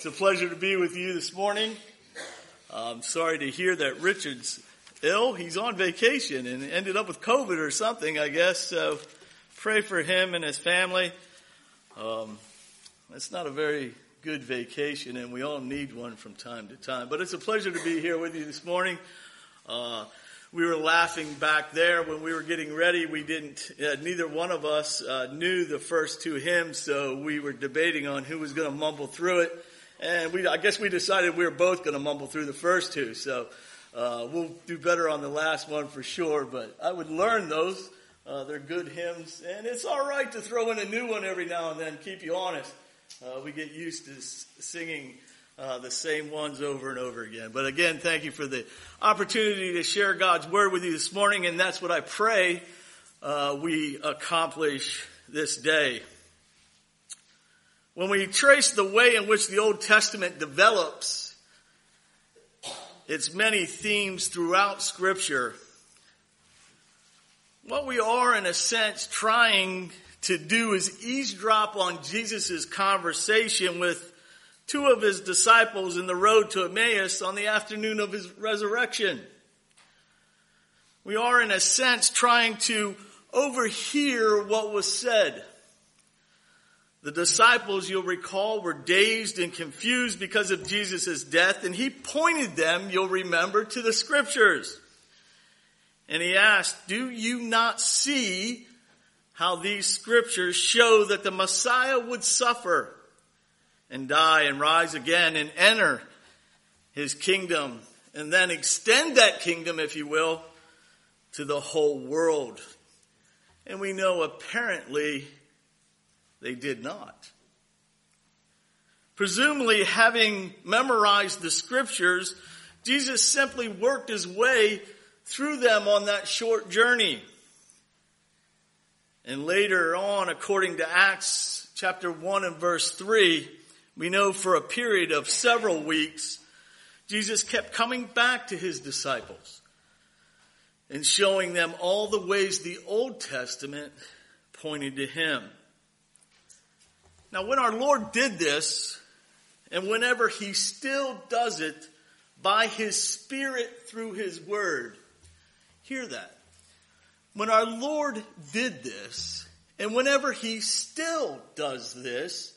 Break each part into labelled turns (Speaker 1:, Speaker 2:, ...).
Speaker 1: It's a pleasure to be with you this morning. I'm sorry to hear that Richard's ill. He's on vacation and ended up with COVID or something, I guess. So pray for him and his family. Um, it's not a very good vacation, and we all need one from time to time. But it's a pleasure to be here with you this morning. Uh, we were laughing back there when we were getting ready. We didn't, uh, neither one of us uh, knew the first two hymns, so we were debating on who was going to mumble through it. And we, I guess we decided we were both going to mumble through the first two, so uh, we'll do better on the last one for sure. But I would learn those. Uh, they're good hymns, and it's all right to throw in a new one every now and then. Keep you honest. Uh, we get used to singing uh, the same ones over and over again. But again, thank you for the opportunity to share God's word with you this morning, and that's what I pray uh, we accomplish this day. When we trace the way in which the Old Testament develops its many themes throughout Scripture, what we are, in a sense, trying to do is eavesdrop on Jesus' conversation with two of his disciples in the road to Emmaus on the afternoon of his resurrection. We are, in a sense, trying to overhear what was said. The disciples, you'll recall, were dazed and confused because of Jesus' death, and he pointed them, you'll remember, to the scriptures. And he asked, Do you not see how these scriptures show that the Messiah would suffer and die and rise again and enter his kingdom and then extend that kingdom, if you will, to the whole world. And we know apparently they did not. Presumably, having memorized the scriptures, Jesus simply worked his way through them on that short journey. And later on, according to Acts chapter 1 and verse 3, we know for a period of several weeks, Jesus kept coming back to his disciples and showing them all the ways the Old Testament pointed to him. Now, when our Lord did this, and whenever he still does it by his Spirit through his Word, hear that. When our Lord did this, and whenever he still does this,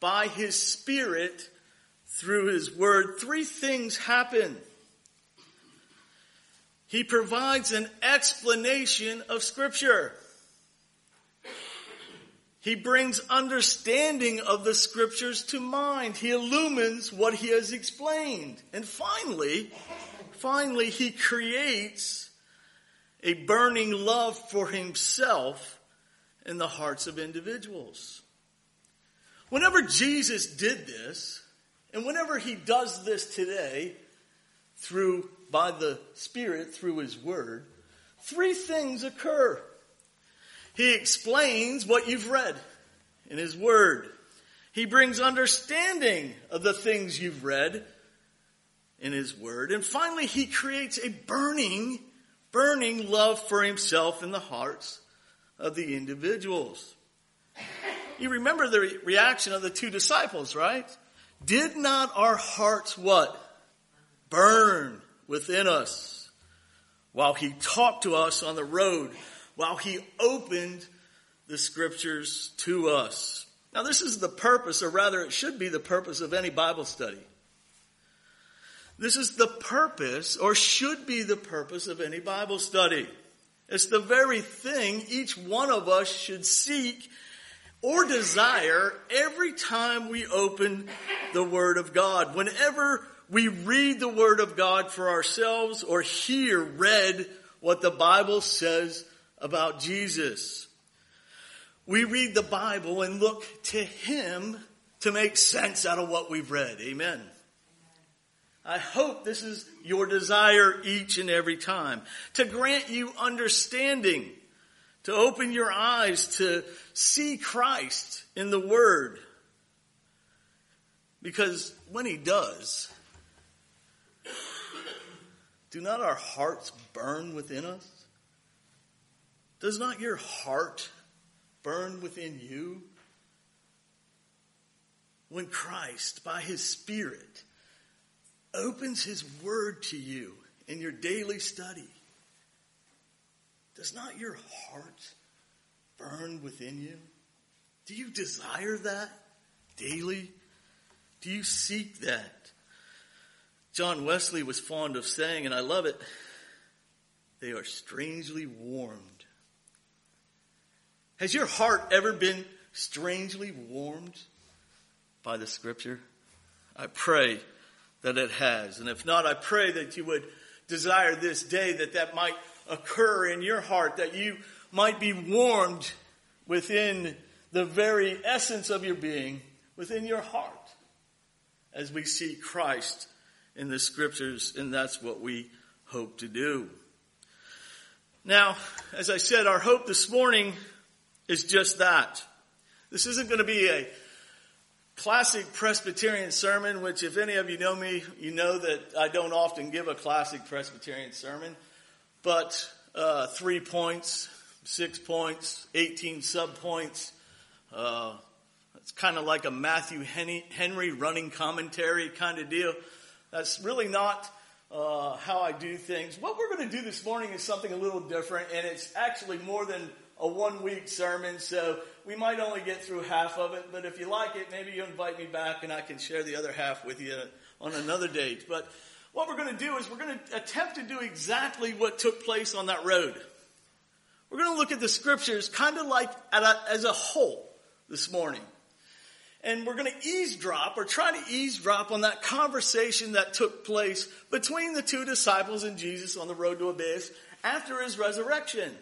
Speaker 1: by his Spirit through his word, three things happen. He provides an explanation of Scripture. He brings understanding of the Scriptures to mind. He illumines what he has explained. And finally, finally, he creates a burning love for himself in the hearts of individuals. Whenever Jesus did this, and whenever he does this today, through, by the Spirit, through his word, three things occur. He explains what you've read in his word. He brings understanding of the things you've read in his word. And finally, he creates a burning, burning love for himself in the hearts of the individuals. You remember the re- reaction of the two disciples, right? Did not our hearts what? Burn within us while he talked to us on the road, while he opened the scriptures to us. Now this is the purpose, or rather it should be the purpose of any Bible study. This is the purpose, or should be the purpose of any Bible study. It's the very thing each one of us should seek or desire every time we open the Word of God. Whenever we read the Word of God for ourselves or hear read what the Bible says about Jesus. We read the Bible and look to Him to make sense out of what we've read. Amen. I hope this is your desire each and every time to grant you understanding to open your eyes to see Christ in the Word. Because when He does, do not our hearts burn within us? Does not your heart burn within you? when Christ, by his Spirit, opens his word to you in your daily study, does not your heart burn within you? Do you desire that daily? Do you seek that? John Wesley was fond of saying, and I love it, they are strangely warmed. Has your heart ever been strangely warmed by the scripture? I pray that it has. And if not, I pray that you would desire this day that that might occur in your heart, that you might be warmed within the very essence of your being, within your heart, as we see Christ in the scriptures, and that's what we hope to do. Now, as I said, our hope this morning is just that. This isn't going to be a classic Presbyterian sermon, which if any of you know me, you know that I don't often give a classic Presbyterian sermon, but uh, three points, six points, 18 subpoints. Uh, it's kind of like a Matthew Henry running commentary kind of deal. That's really not uh, how I do things. What we're going to do this morning is something a little different, and it's actually more than a one week sermon, so we might only get through half of it. But if you like it, maybe you invite me back and I can share the other half with you on another date. But what we're going to do is we're going to attempt to do exactly what took place on that road. We're going to look at the scriptures kind of like a, as a whole this morning. And we're going to eavesdrop or try to eavesdrop on that conversation that took place between the two disciples and Jesus on the road to Emmaus after his resurrection.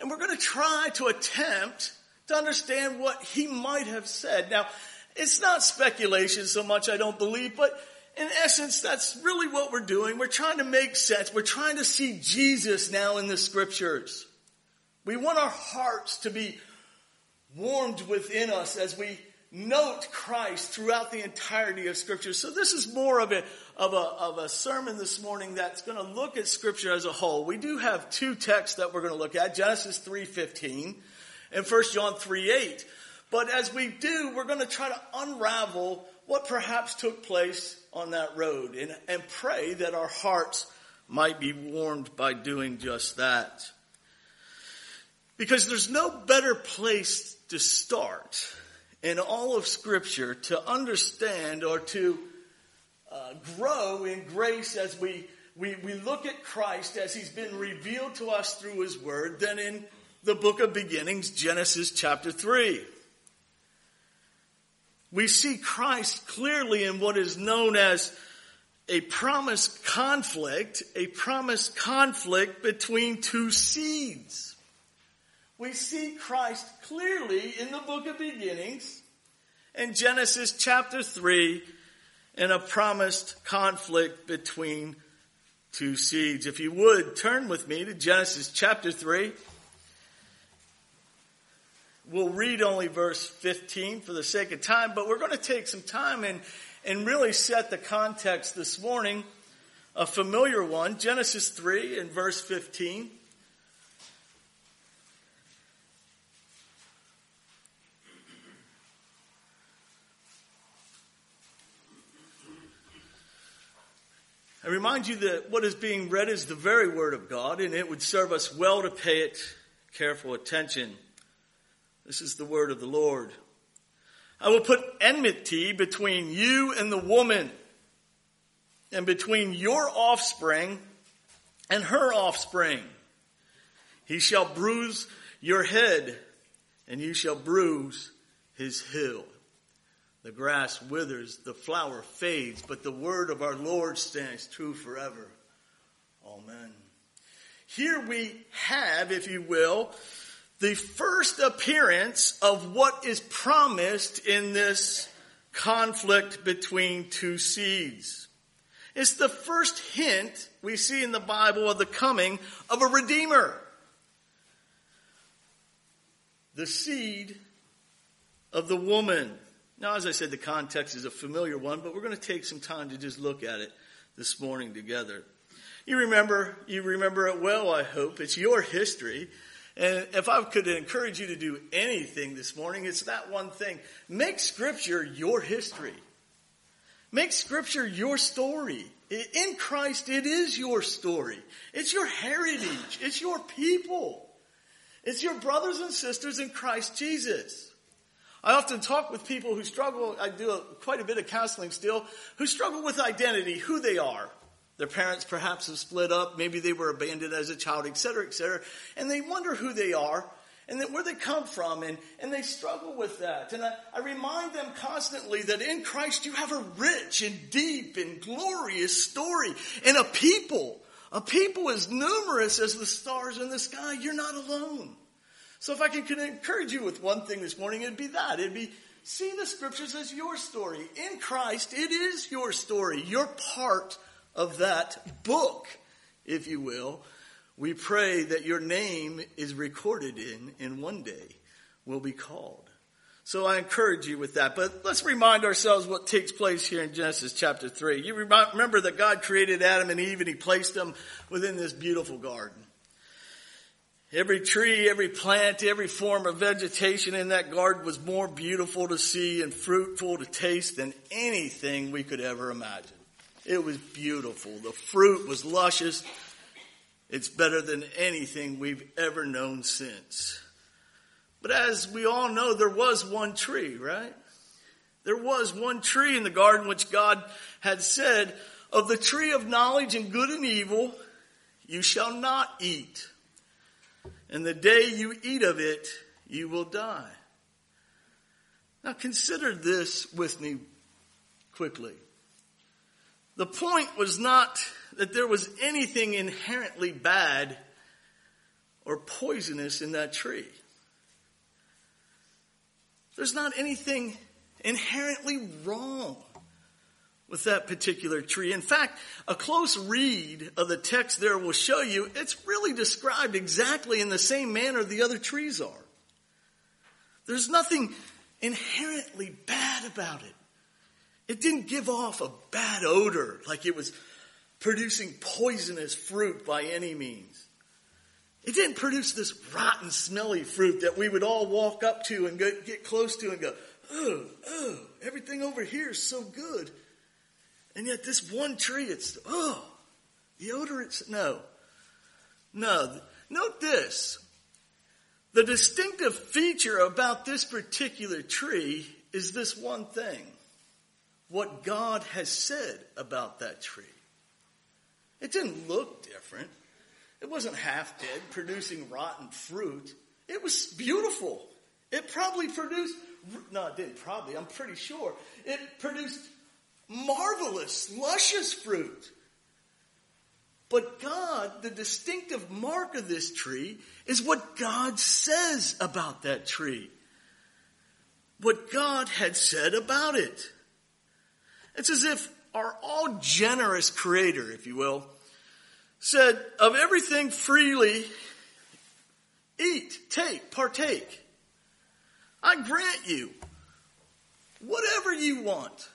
Speaker 1: And we're going to try to attempt to understand what he might have said. Now, it's not speculation so much, I don't believe, but in essence, that's really what we're doing. We're trying to make sense. We're trying to see Jesus now in the scriptures. We want our hearts to be warmed within us as we note Christ throughout the entirety of Scripture. So this is more of a, of a, of a sermon this morning that's going to look at Scripture as a whole. We do have two texts that we're going to look at, Genesis 3.15 and 1 John 3.8. But as we do, we're going to try to unravel what perhaps took place on that road and, and pray that our hearts might be warmed by doing just that. Because there's no better place to start in all of Scripture to understand or to uh, grow in grace as we, we, we look at Christ as He's been revealed to us through His Word than in the book of beginnings, Genesis chapter 3. We see Christ clearly in what is known as a promised conflict, a promised conflict between two seeds we see Christ clearly in the book of beginnings in Genesis chapter 3 in a promised conflict between two seeds. If you would turn with me to Genesis chapter 3. We'll read only verse 15 for the sake of time, but we're going to take some time and, and really set the context this morning, a familiar one, Genesis 3 and verse 15. I remind you that what is being read is the very Word of God, and it would serve us well to pay it careful attention. This is the Word of the Lord. I will put enmity between you and the woman, and between your offspring and her offspring. He shall bruise your head, and you shall bruise his heel. The grass withers, the flower fades, but the word of our Lord stands true forever. Amen. Here we have, if you will, the first appearance of what is promised in this conflict between two seeds. It's the first hint we see in the Bible of the coming of a Redeemer. The seed of the woman. Now, as I said, the context is a familiar one, but we're going to take some time to just look at it this morning together. You remember, you remember it well, I hope. It's your history. And if I could encourage you to do anything this morning, it's that one thing. Make scripture your history. Make scripture your story. In Christ, it is your story. It's your heritage. It's your people. It's your brothers and sisters in Christ Jesus. I often talk with people who struggle, I do a, quite a bit of counseling still, who struggle with identity, who they are. Their parents perhaps have split up, maybe they were abandoned as a child, et cetera, et cetera, and they wonder who they are and where they come from, and, and they struggle with that. And I, I remind them constantly that in Christ you have a rich and deep and glorious story and a people. A people as numerous as the stars in the sky. You're not alone. So if I can, can encourage you with one thing this morning, it'd be that. It'd be see the scriptures as your story. In Christ, it is your story. You're part of that book, if you will. We pray that your name is recorded in and one day will be called. So I encourage you with that. But let's remind ourselves what takes place here in Genesis chapter 3. You remember that God created Adam and Eve and he placed them within this beautiful garden. Every tree, every plant, every form of vegetation in that garden was more beautiful to see and fruitful to taste than anything we could ever imagine. It was beautiful. The fruit was luscious. It's better than anything we've ever known since. But as we all know, there was one tree, right? There was one tree in the garden which God had said, of the tree of knowledge and good and evil, you shall not eat. And the day you eat of it, you will die. Now consider this with me quickly. The point was not that there was anything inherently bad or poisonous in that tree. There's not anything inherently wrong with that particular tree. In fact, a close read of the text there will show you it's really described exactly in the same manner the other trees are. There's nothing inherently bad about it. It didn't give off a bad odor like it was producing poisonous fruit by any means. It didn't produce this rotten, smelly fruit that we would all walk up to and get close to and go, oh, oh, everything over here is so good. And yet this one tree, it's, oh, the odor, it's, no. No. Note this. The distinctive feature about this particular tree is this one thing. What God has said about that tree. It didn't look different. It wasn't half dead, producing rotten fruit. It was beautiful. It probably produced, no, it didn't probably, I'm pretty sure. It produced marvelous, luscious fruit. But God, the distinctive mark of this tree is what God says about that tree. What God had said about it. It's as if our all generous creator, if you will, said, of everything freely eat, take, partake. I grant you whatever you want.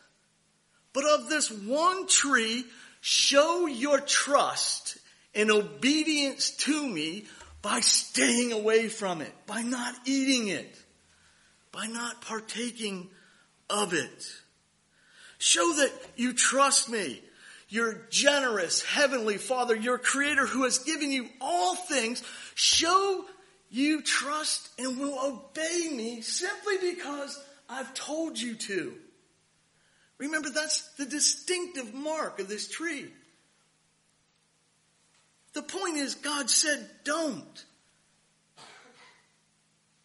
Speaker 1: But of this one tree, show your trust and obedience to me by staying away from it, by not eating it, by not partaking of it. Show that you trust me. Your generous heavenly father, your creator who has given you all things, show you trust and will obey me simply because I've told you to. Remember, that's the distinctive mark of this tree. The point is, God said, don't.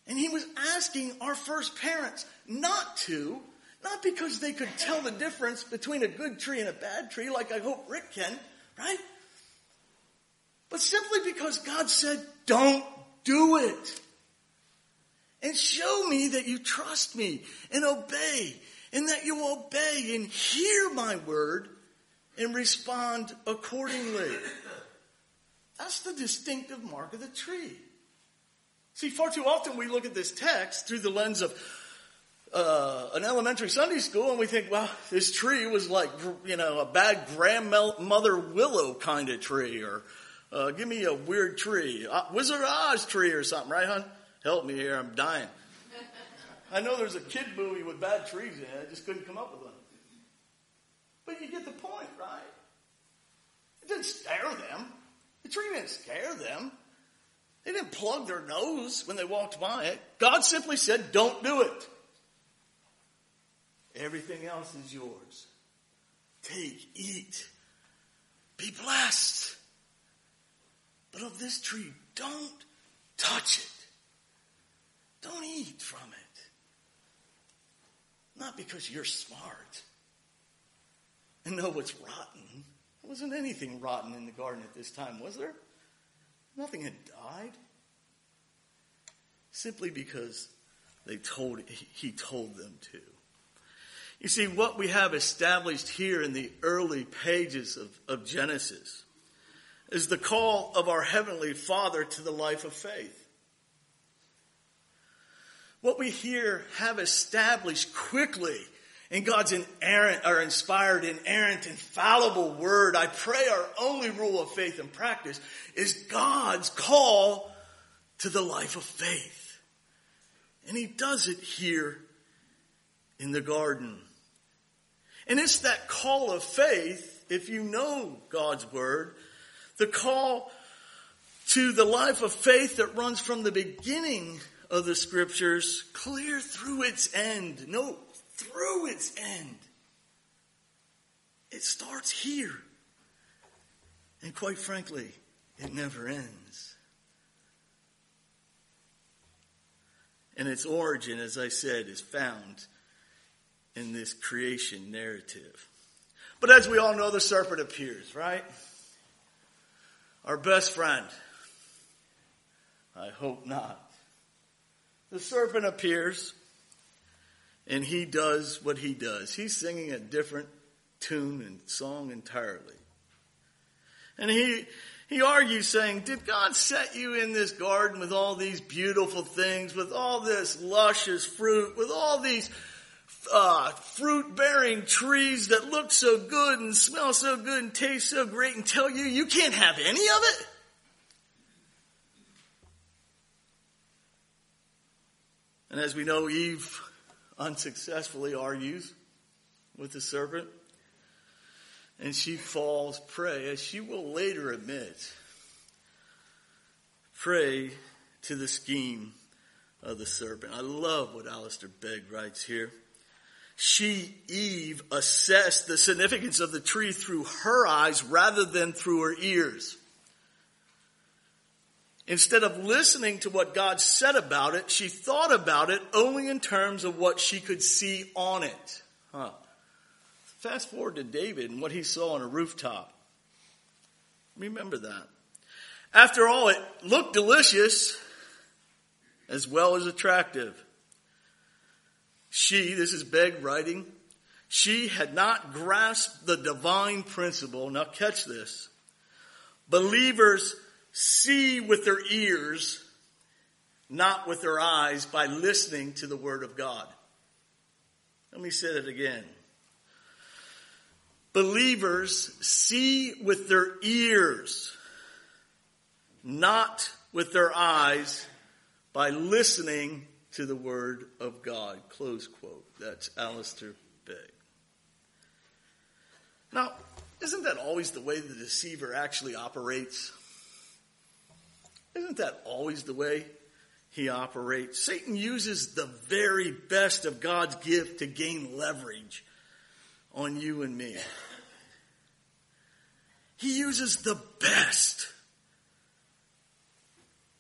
Speaker 1: And He was asking our first parents not to, not because they could tell the difference between a good tree and a bad tree, like I hope Rick can, right? But simply because God said, don't do it. And show me that you trust me and obey and that you obey and hear my word and respond accordingly. That's the distinctive mark of the tree. See, far too often we look at this text through the lens of uh, an elementary Sunday school and we think, well, this tree was like, you know, a bad grandmother willow kind of tree or Uh, give me a weird tree, uh, Wizard Oz tree or something, right, hon? Help me here, I'm dying. I know there's a kid movie with bad trees in it. I just couldn't come up with one. But you get the point, right? It didn't scare them. The tree didn't scare them. They didn't plug their nose when they walked by it. God simply said, don't do it. Everything else is yours. Take, eat, be blessed. But of this tree, don't touch it. Don't eat from it. Not because you're smart and know what's rotten. There wasn't anything rotten in the garden at this time, was there? Nothing had died. Simply because they told, he told them to. You see, what we have established here in the early pages of, of Genesis is the call of our Heavenly Father to the life of faith. What we here have established quickly in God's inerrant or inspired, inerrant, infallible word, I pray our only rule of faith and practice is God's call to the life of faith. And He does it here in the garden. And it's that call of faith, if you know God's word, the call to the life of faith that runs from the beginning of the scriptures clear through its end. No, through its end. It starts here. And quite frankly, it never ends. And its origin, as I said, is found in this creation narrative. But as we all know, the serpent appears, right? Our best friend. I hope not. The serpent appears and he does what he does. He's singing a different tune and song entirely. And he, he argues saying, did God set you in this garden with all these beautiful things, with all this luscious fruit, with all these uh, fruit bearing trees that look so good and smell so good and taste so great and tell you you can't have any of it? And as we know, Eve unsuccessfully argues with the serpent. And she falls prey, as she will later admit, prey to the scheme of the serpent. I love what Alistair Begg writes here she, Eve, assessed the significance of the tree through her eyes rather than through her ears. Instead of listening to what God said about it, she thought about it only in terms of what she could see on it. Huh. Fast forward to David and what he saw on a rooftop. Remember that. After all, it looked delicious as well as attractive. She, this is Begg writing, she had not grasped the divine principle. Now catch this. Believers see with their ears, not with their eyes, by listening to the word of God. Let me say it again. Believers see with their ears, not with their eyes, by listening to the word of God. Close quote. That's Alistair Begg. Now, isn't that always the way the deceiver actually operates? Isn't that always the way he operates? Satan uses the very best of God's gift to gain leverage on you and me. He uses the best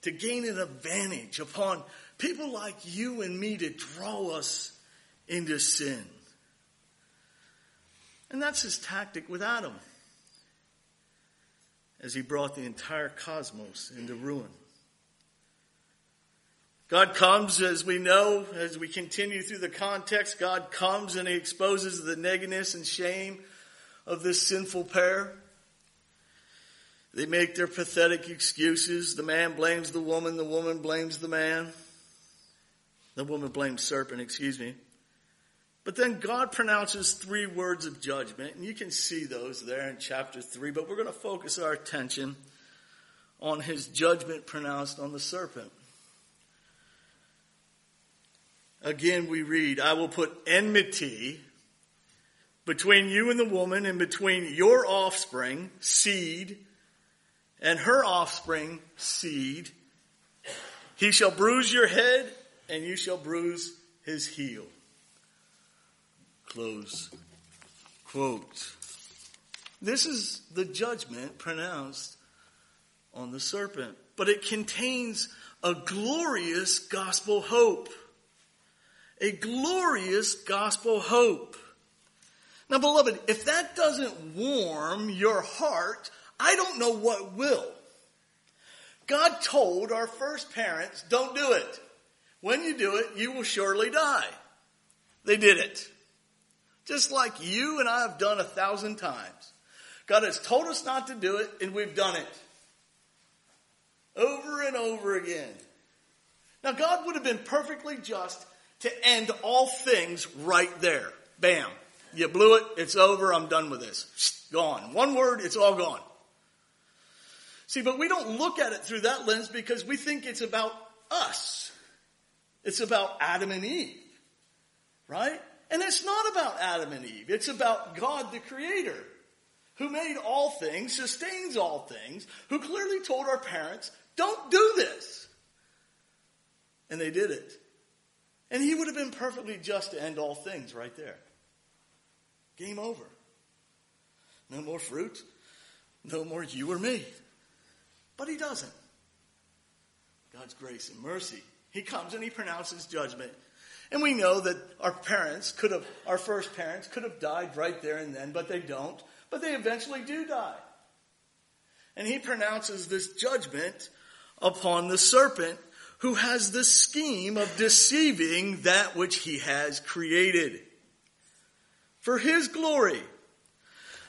Speaker 1: to gain an advantage upon people like you and me to draw us into sin. And that's his tactic with Adam as he brought the entire cosmos into ruin. God comes, as we know, as we continue through the context, God comes and he exposes the nakedness and shame of this sinful pair. They make their pathetic excuses. The man blames the woman, the woman blames the man. The woman blames serpent, excuse me. But then God pronounces three words of judgment, and you can see those there in chapter three, but we're going to focus our attention on his judgment pronounced on the serpent. Again, we read, I will put enmity between you and the woman and between your offspring, seed, and her offspring, seed. He shall bruise your head and you shall bruise his heel. Close quote. This is the judgment pronounced on the serpent, but it contains a glorious gospel hope. A glorious gospel hope. Now, beloved, if that doesn't warm your heart, I don't know what will. God told our first parents, don't do it. When you do it, you will surely die. They did it. Just like you and I have done a thousand times. God has told us not to do it, and we've done it. Over and over again. Now, God would have been perfectly just to end all things right there. Bam. You blew it. It's over. I'm done with this. Gone. One word. It's all gone. See, but we don't look at it through that lens because we think it's about us. It's about Adam and Eve. Right? And it's not about Adam and Eve. It's about God the Creator who made all things, sustains all things, who clearly told our parents, don't do this. And they did it. And he would have been perfectly just to end all things right there. Game over. No more fruit. No more you or me. But he doesn't. God's grace and mercy. He comes and he pronounces judgment. And we know that our parents could have, our first parents could have died right there and then, but they don't. But they eventually do die. And he pronounces this judgment upon the serpent who has the scheme of deceiving that which he has created for his glory.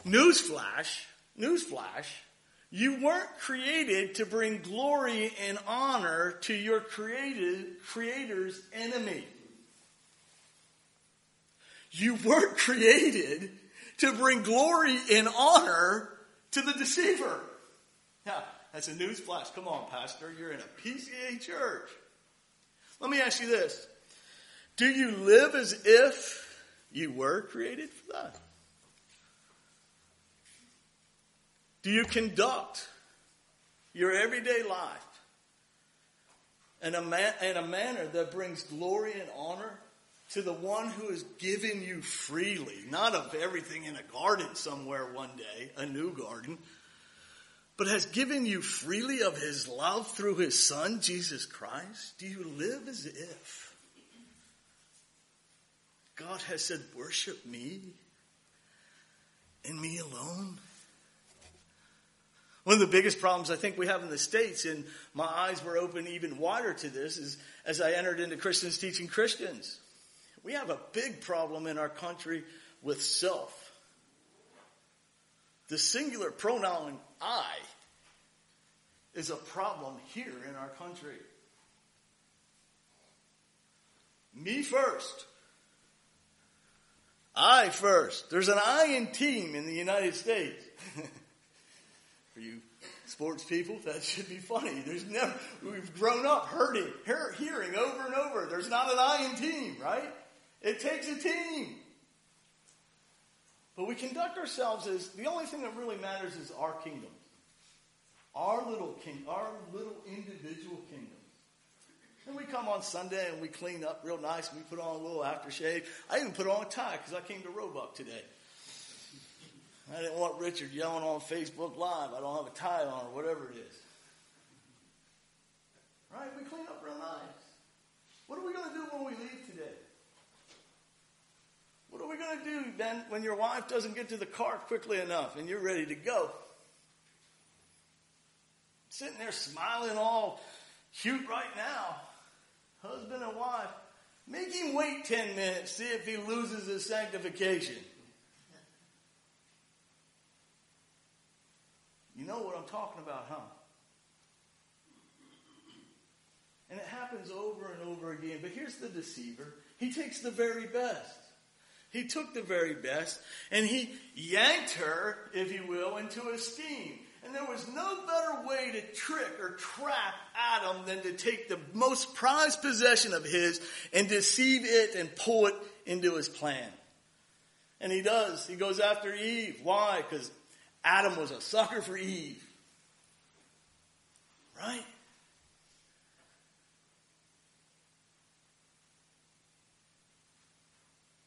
Speaker 1: Newsflash, newsflash, you weren't created to bring glory and honor to your created, creator's enemy. You weren't created to bring glory and honor to the deceiver. Now, that's a newsflash. Come on, Pastor. You're in a PCA church. Let me ask you this. Do you live as if you were created for that? Do you conduct your everyday life in a, in a manner that brings glory and honor to the one who has given you freely, not of everything in a garden somewhere one day, a new garden, but has given you freely of his love through his son, Jesus Christ? Do you live as if God has said, worship me and me alone? One of the biggest problems I think we have in the States, and my eyes were open even wider to this, is as I entered into Christians teaching Christians. We have a big problem in our country with self. The singular pronoun I is a problem here in our country. Me first. I first. There's an I in team in the United States. For you sports people, that should be funny. There's never, we've grown up hurting, hearing over and over. There's not an I in team, right? It takes a team. But we conduct ourselves as the only thing that really matters is our kingdom. Our little king, our little individual kingdom. And we come on Sunday and we clean up real nice and we put on a little aftershave. I even put on a tie because I came to Roebuck today. I didn't want Richard yelling on Facebook Live. I don't have a tie on or whatever it is. Right? We clean up real nice. What are we going to do when we leave today? Going to do then when your wife doesn't get to the car quickly enough and you're ready to go? Sitting there smiling all cute right now, husband and wife. Make him wait 10 minutes, see if he loses his sanctification. You know what I'm talking about, huh? And it happens over and over again. But here's the deceiver. He takes the very best. He took the very best and he yanked her, if you will, into esteem. And there was no better way to trick or trap Adam than to take the most prized possession of his and deceive it and pull it into his plan. And he does. He goes after Eve. Why? Because Adam was a sucker for Eve. Right?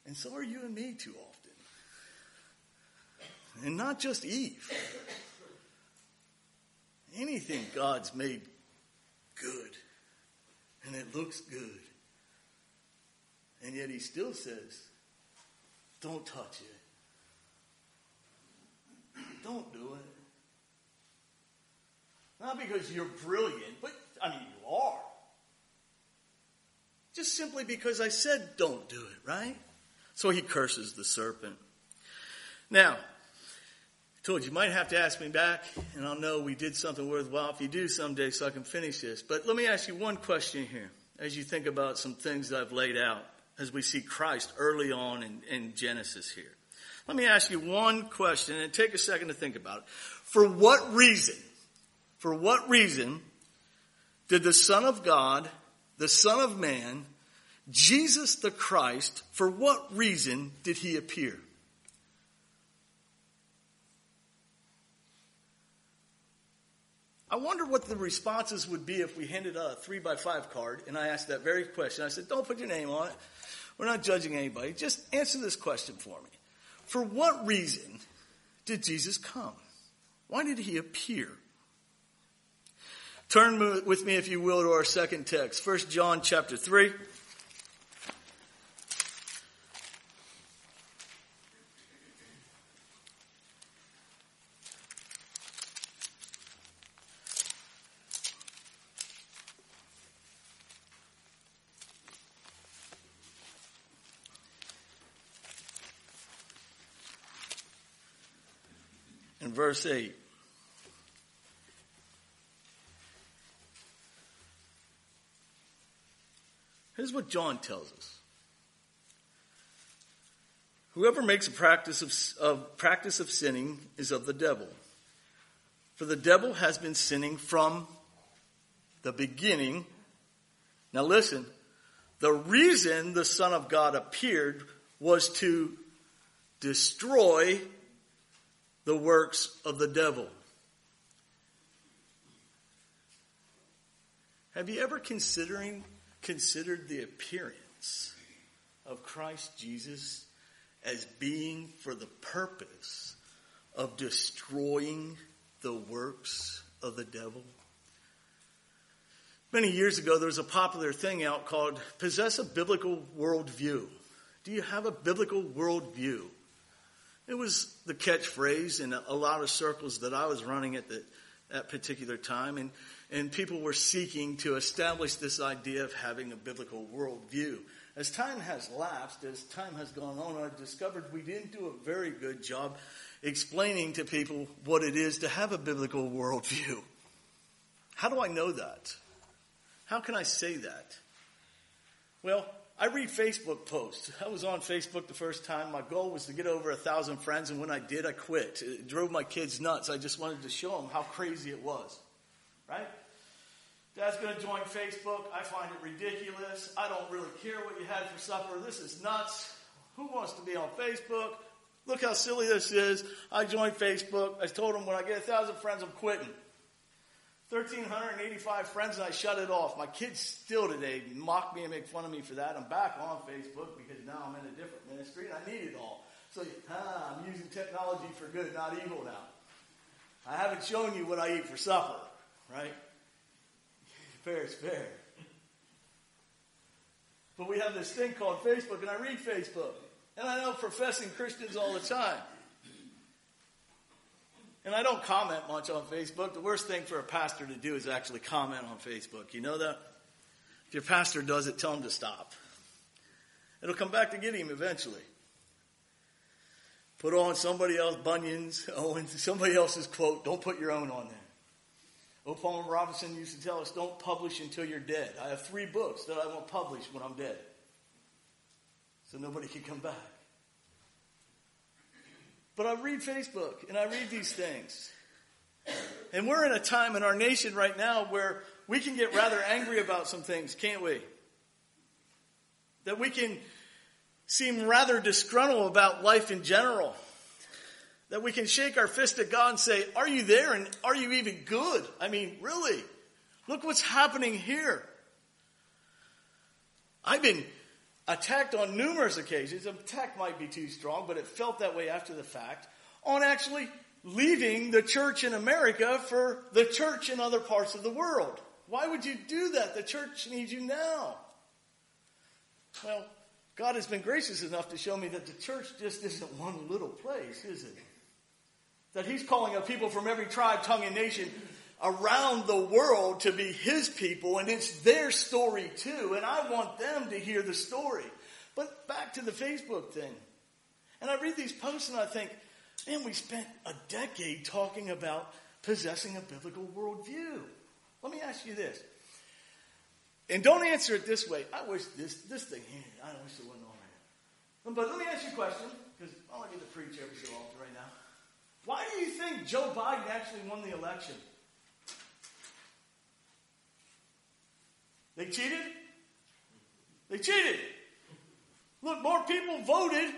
Speaker 1: And so are you and me too often. And not just Eve. Anything God's made good. And it looks good. And yet he still says, don't touch it. Don't do it. Not because you're brilliant, but I mean, you are. Just simply because I said don't do it, right? So he curses the serpent. Now, I told you, you might have to ask me back, and I'll know we did something worthwhile if you do someday so I can finish this. But let me ask you one question here as you think about some things that I've laid out as we see Christ early on in, in Genesis here. Let me ask you one question and take a second to think about it. For what reason, for what reason did the Son of God, the Son of Man, Jesus the Christ, for what reason did he appear? I wonder what the responses would be if we handed out a three by five card and I asked that very question. I said, don't put your name on it. We're not judging anybody. Just answer this question for me. For what reason did Jesus come? Why did he appear? Turn with me, if you will, to our second text, 1 John chapter 3. Verse 8. Here's what John tells us. Whoever makes a practice of, of, practice of sinning is of the devil. For the devil has been sinning from the beginning. Now listen, the reason the Son of God appeared was to destroy the works of the devil. Have you ever considering considered the appearance of Christ Jesus as being for the purpose of destroying the works of the devil? Many years ago, there was a popular thing out called Possess a Biblical Worldview. Do you have a biblical worldview? It was the catchphrase in a lot of circles that I was running at the, that particular time. And, and people were seeking to establish this idea of having a biblical worldview. As time has lapsed, as time has gone on, I've discovered we didn't do a very good job explaining to people what it is to have a biblical worldview. How do I know that? How can I say that? Well, I read Facebook posts. I was on Facebook the first time. My goal was to get over a thousand friends, and when I did, I quit. It drove my kids nuts. I just wanted to show them how crazy it was. Right? Dad's going to join Facebook. I find it ridiculous. I don't really care what you had for supper. This is nuts. Who wants to be on Facebook? Look how silly this is. I joined Facebook. I told them when I get a thousand friends, I'm quitting. 1,385 friends and I shut it off. My kids still today mock me and make fun of me for that. I'm back on Facebook because now I'm in a different ministry and I need it all. So ah, I'm using technology for good, not evil now. I haven't shown you what I eat for supper, right? Fair is fair. But we have this thing called Facebook and I read Facebook. And I know professing Christians all the time. And I don't comment much on Facebook. The worst thing for a pastor to do is actually comment on Facebook. You know that? If your pastor does it, tell him to stop. It'll come back to get him eventually. Put on somebody else, Bunyan's, Owen, somebody else's quote. Don't put your own on there. O. Palmer Robertson used to tell us, don't publish until you're dead. I have three books that I won't publish when I'm dead. So nobody can come back. But I read Facebook and I read these things. And we're in a time in our nation right now where we can get rather angry about some things, can't we? That we can seem rather disgruntled about life in general. That we can shake our fist at God and say, Are you there? And are you even good? I mean, really? Look what's happening here. I've been attacked on numerous occasions. Attack might be too strong, but it felt that way after the fact. On actually leaving the church in America for the church in other parts of the world. Why would you do that? The church needs you now. Well, God has been gracious enough to show me that the church just isn't one little place, is it? That He's calling up people from every tribe, tongue, and nation around the world to be His people, and it's their story too, and I want them to hear the story. But back to the Facebook thing. And I read these posts and I think, man, we spent a decade talking about possessing a biblical worldview. Let me ask you this. And don't answer it this way. I wish this, this thing here, I wish it wasn't on But let me ask you a question, because I don't get to preach every so often right now. Why do you think Joe Biden actually won the election? They cheated? They cheated. Look, more people voted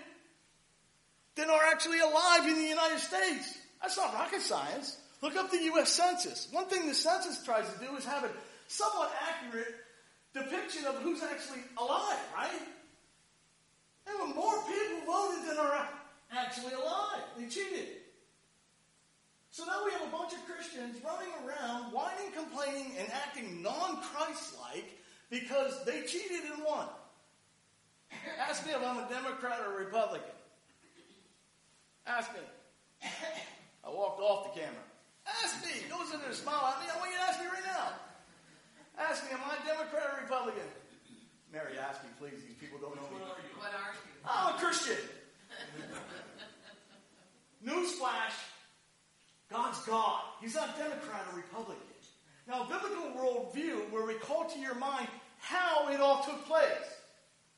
Speaker 1: than are actually alive in the United States. That's not rocket science. Look up the U.S. Census. One thing the census tries to do is have a somewhat accurate depiction of who's actually alive, right? There were more people voted than are actually alive. They cheated. So now we have a bunch of Christians running around, whining, complaining, and acting non Christ like because they cheated and won. Ask me if I'm a Democrat or a Republican. Ask me. I walked off the camera. Ask me. Goes in there and smile at me. I want you to ask me right now. Ask me, am I a Democrat or Republican? Mary, ask me, please. These people don't know me.
Speaker 2: What are you? What are you?
Speaker 1: I'm a Christian. Newsflash. God's God. He's not Democrat or Republican. Now, biblical worldview will recall to your mind how it all took place.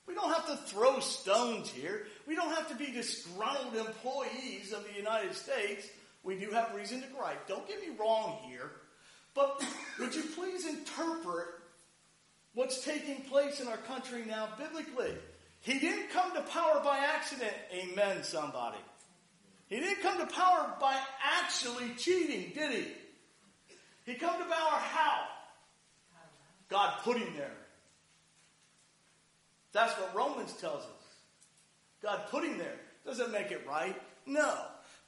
Speaker 1: We don't have to throw stones here. We don't have to be disgruntled employees of the United States. We do have reason to gripe. Don't get me wrong here. But would you please interpret what's taking place in our country now biblically? He didn't come to power by accident. Amen, somebody. He didn't come to power by actually cheating, did he? He come to power how? God put him there. That's what Romans tells us. God put him there. Does it make it right? No.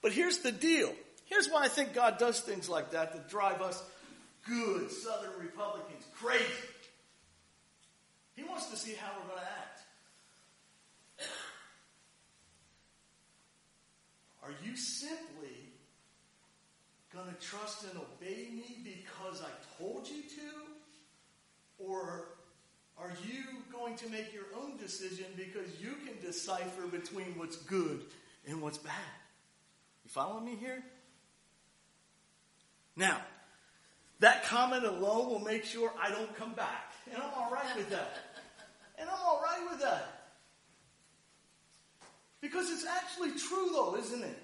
Speaker 1: But here's the deal. Here's why I think God does things like that to drive us good Southern Republicans crazy. He wants to see how we're going to act. Are you simply going to trust and obey me because I told you to? Or are you going to make your own decision because you can decipher between what's good and what's bad? You following me here? Now, that comment alone will make sure I don't come back. And I'm all right with that. And I'm all right with that. Because it's actually true, though, isn't it?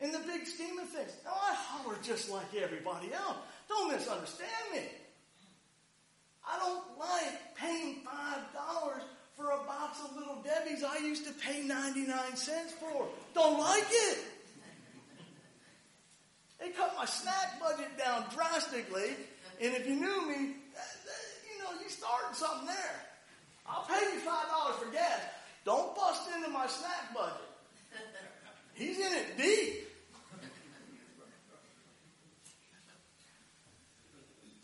Speaker 1: In the big scheme of things. Now, I holler just like everybody else. Don't misunderstand me. I don't like paying $5 for a box of Little Debbie's I used to pay 99 cents for. Don't like it. They cut my snack budget down drastically, and if you knew me, you know, you started something there. I'll pay you $5 for gas. Don't bust into my snack budget. He's in it deep.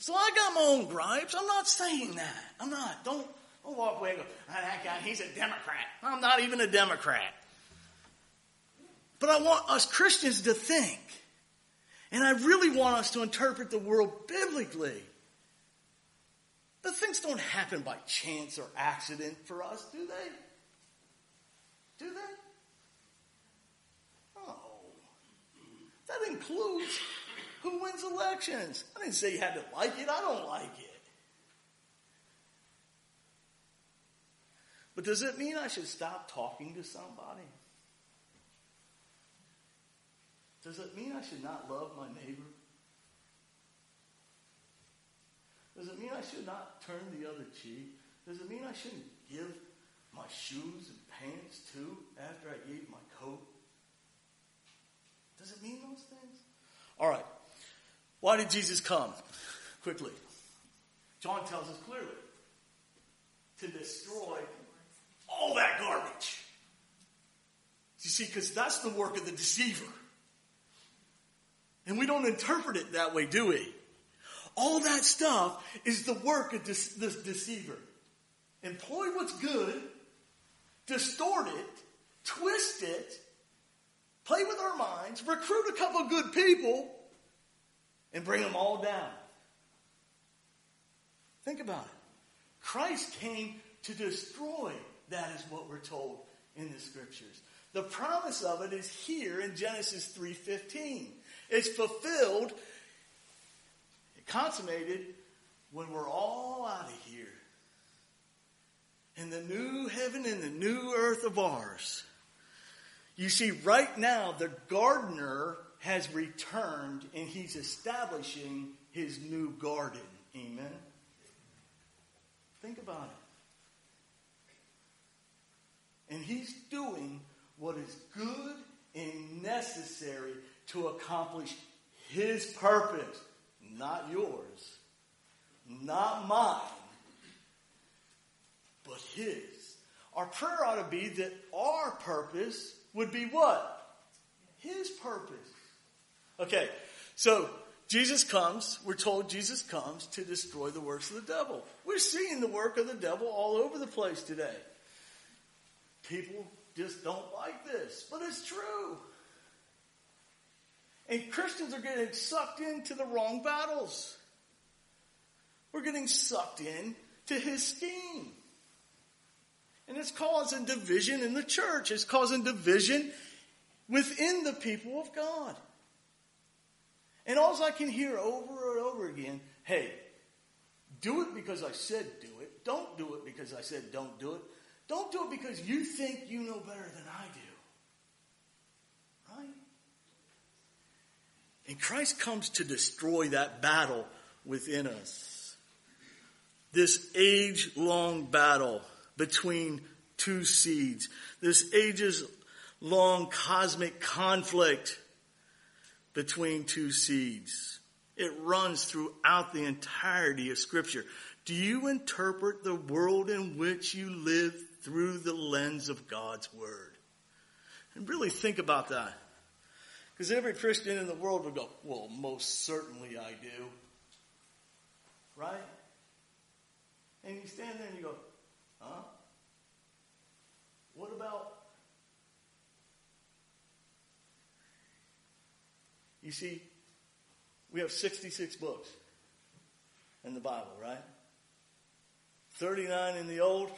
Speaker 1: So I got my own gripes. I'm not saying that. I'm not. Don't, don't walk away and go, oh, that guy, he's a Democrat. I'm not even a Democrat. But I want us Christians to think. And I really want us to interpret the world biblically. The things don't happen by chance or accident for us, do they? Do they? Oh. That includes who wins elections. I didn't say you had to like it. I don't like it. But does it mean I should stop talking to somebody? Does it mean I should not love my neighbor? Does it mean I should not turn the other cheek? Does it mean I shouldn't give my shoes and pants too after I gave my coat? Does it mean those things? All right. Why did Jesus come? Quickly. John tells us clearly to destroy all that garbage. You see, because that's the work of the deceiver. And we don't interpret it that way, do we? All that stuff is the work of this deceiver. Employ what's good, distort it, twist it, play with our minds, recruit a couple of good people, and bring them all down. Think about it. Christ came to destroy. That is what we're told in the scriptures. The promise of it is here in Genesis 3:15. It's fulfilled, consummated when we're all out of here. In the new heaven and the new earth of ours. You see, right now, the gardener has returned and he's establishing his new garden. Amen? Think about it. And he's doing what is good and necessary to accomplish his purpose, not yours, not mine, but his. Our prayer ought to be that our purpose would be what? His purpose. Okay, so Jesus comes, we're told Jesus comes to destroy the works of the devil. We're seeing the work of the devil all over the place today. People just don't like this, but it's true. And Christians are getting sucked into the wrong battles. We're getting sucked in to his scheme. And it's causing division in the church. It's causing division within the people of God. And all I can hear over and over again, hey, do it because I said do it. Don't do it because I said don't do it. Don't do it because you think you know better than I do. Right? And Christ comes to destroy that battle within us. This age long battle between two seeds. This ages long cosmic conflict between two seeds. It runs throughout the entirety of Scripture. Do you interpret the world in which you live through the lens of God's Word? And really think about that. Because every Christian in the world would go, well, most certainly I do. Right? And you stand there and you go, huh? What about You see, we have 66 books in the Bible, right? 39 in the Old.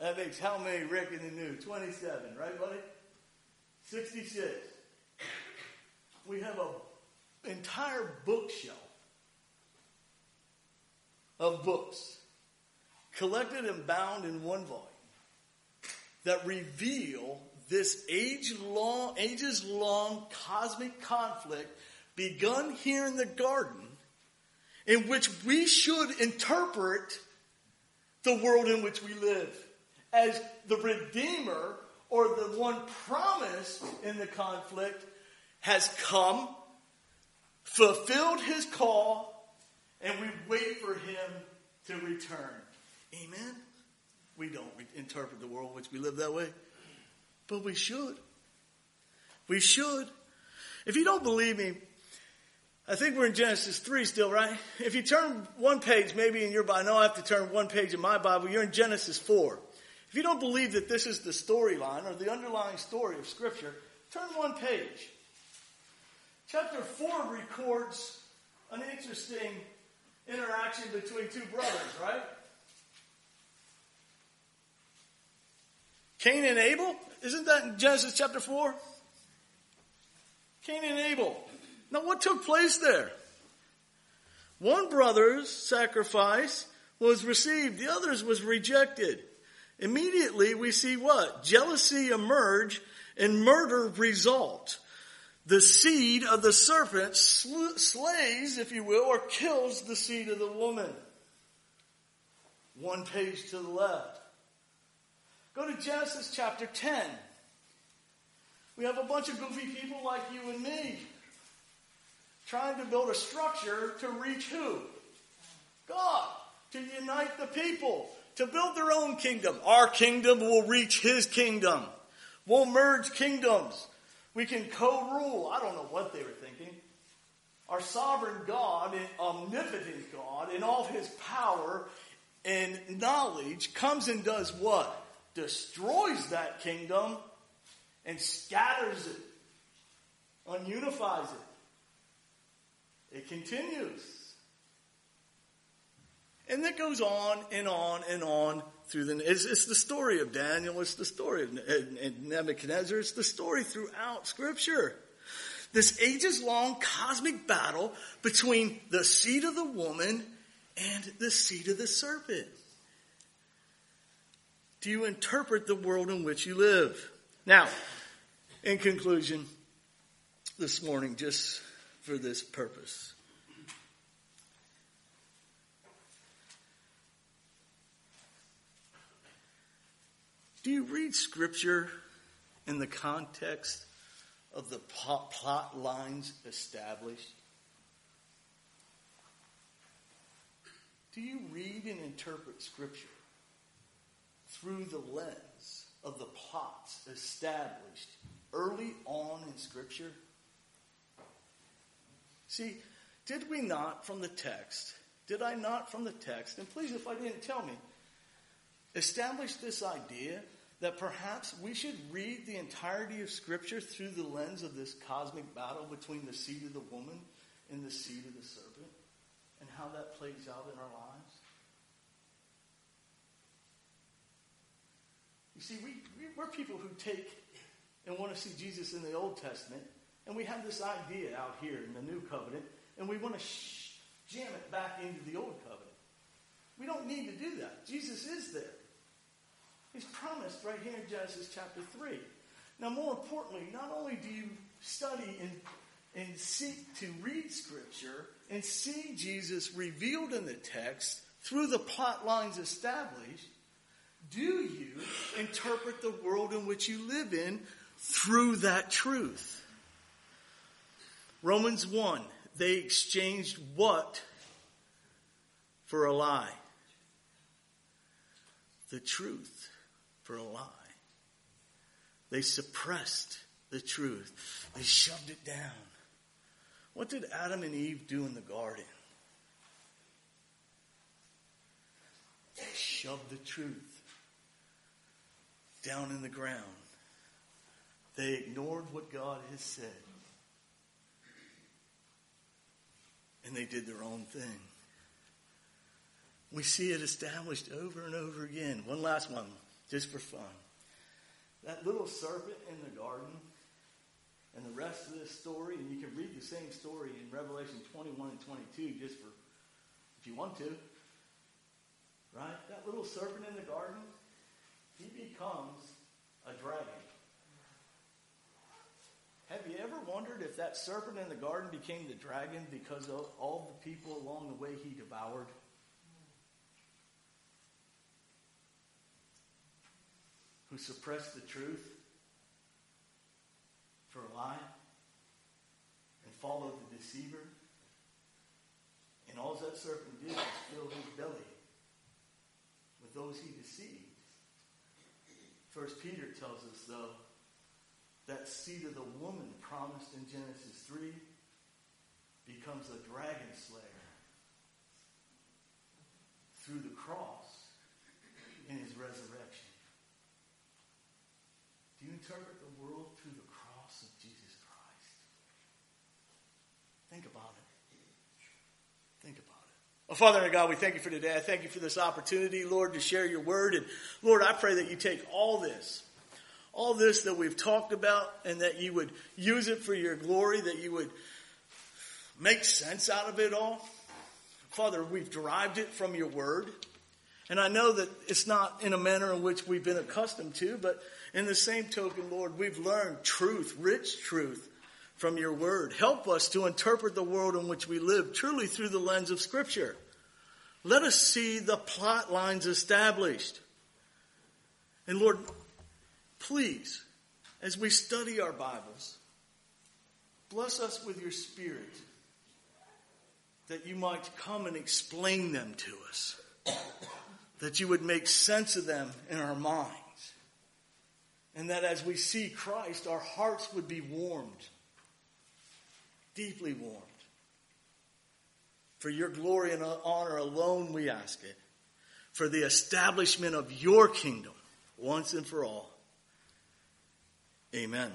Speaker 1: That makes how many, Rick, in the New? 27, right, buddy? 66. We have an entire bookshelf of books collected and bound in one volume that reveal this age long, ages long cosmic conflict begun here in the garden in which we should interpret the world in which we live as the Redeemer or the one promised in the conflict has come, fulfilled his call, and we wait for him to return. Amen? We don't interpret the world in which we live that way. But we should. We should. If you don't believe me, I think we're in Genesis 3 still, right? If you turn one page, maybe in your Bible, I know I have to turn one page in my Bible, you're in Genesis 4. If you don't believe that this is the storyline or the underlying story of Scripture, turn one page. Chapter 4 records an interesting interaction between two brothers, right? Cain and Abel? Isn't that in Genesis chapter 4? Cain and Abel. Now, what took place there? One brother's sacrifice was received, the other's was rejected. Immediately, we see what? Jealousy emerge and murder result. The seed of the serpent sl- slays, if you will, or kills the seed of the woman. one page to the left. Go to Genesis chapter 10. We have a bunch of goofy people like you and me trying to build a structure to reach who? God. To unite the people. To build their own kingdom. Our kingdom will reach His kingdom. We'll merge kingdoms. We can co-rule. I don't know what they were thinking. Our sovereign God, omnipotent God, in all His power and knowledge, comes and does what? Destroys that kingdom and scatters it, ununifies it. It continues. And it goes on and on and on through the. It's, it's the story of Daniel. It's the story of uh, Nebuchadnezzar. It's the story throughout Scripture. This ages long cosmic battle between the seed of the woman and the seed of the serpent. Do you interpret the world in which you live? Now, in conclusion, this morning, just for this purpose. Do you read scripture in the context of the plot, lines established? Do you read and interpret scripture through the lens of the plots established early on in Scripture? See, did we not from the text, did I not from the text, and please if I didn't tell me, establish this idea that perhaps we should read the entirety of Scripture through the lens of this cosmic battle between the seed of the woman and the seed of the serpent, and how that plays out in our lives? You see, we, we're people who take and want to see Jesus in the Old Testament, and we have this idea out here in the New Covenant, and we want to sh- jam it back into the Old Covenant. We don't need to do that. Jesus is there. He's promised right here in Genesis chapter 3. Now, more importantly, not only do you study and, and seek to read Scripture and see Jesus revealed in the text through the plot lines established, do you interpret the world in which you live in through that truth? Romans 1, they exchanged what for a lie? The truth for a lie. They suppressed the truth. They shoved it down. What did Adam and Eve do in the garden? They shoved the truth down in the ground. They ignored what God has said. And they did their own thing. We see it established over and over again. One last one, just for fun. That little serpent in the garden and the rest of this story, and you can read the same story in Revelation 21 and 22 just for, if you want to. Right? That little serpent in the garden, he becomes a dragon. Have you ever wondered if that serpent in the garden became the dragon because of all the people along the way he devoured? Who suppressed the truth for a lie and followed the deceiver? And all that serpent did was fill his belly with those he deceived. First Peter tells us, though, that seed of the woman promised in Genesis 3 becomes a dragon slayer through the cross in his resurrection. Do you interpret the world through the cross of Jesus Christ? Think about it. Think about Father and God, we thank you for today. I thank you for this opportunity, Lord, to share your word. And Lord, I pray that you take all this, all this that we've talked about, and that you would use it for your glory, that you would make sense out of it all. Father, we've derived it from your word. And I know that it's not in a manner in which we've been accustomed to, but in the same token, Lord, we've learned truth, rich truth from your word. Help us to interpret the world in which we live truly through the lens of Scripture. Let us see the plot lines established. And Lord, please, as we study our Bibles, bless us with your Spirit that you might come and explain them to us, that you would make sense of them in our minds, and that as we see Christ, our hearts would be warmed, deeply warmed. For your glory and honor alone we ask it, for the establishment of your kingdom once and for all. Amen.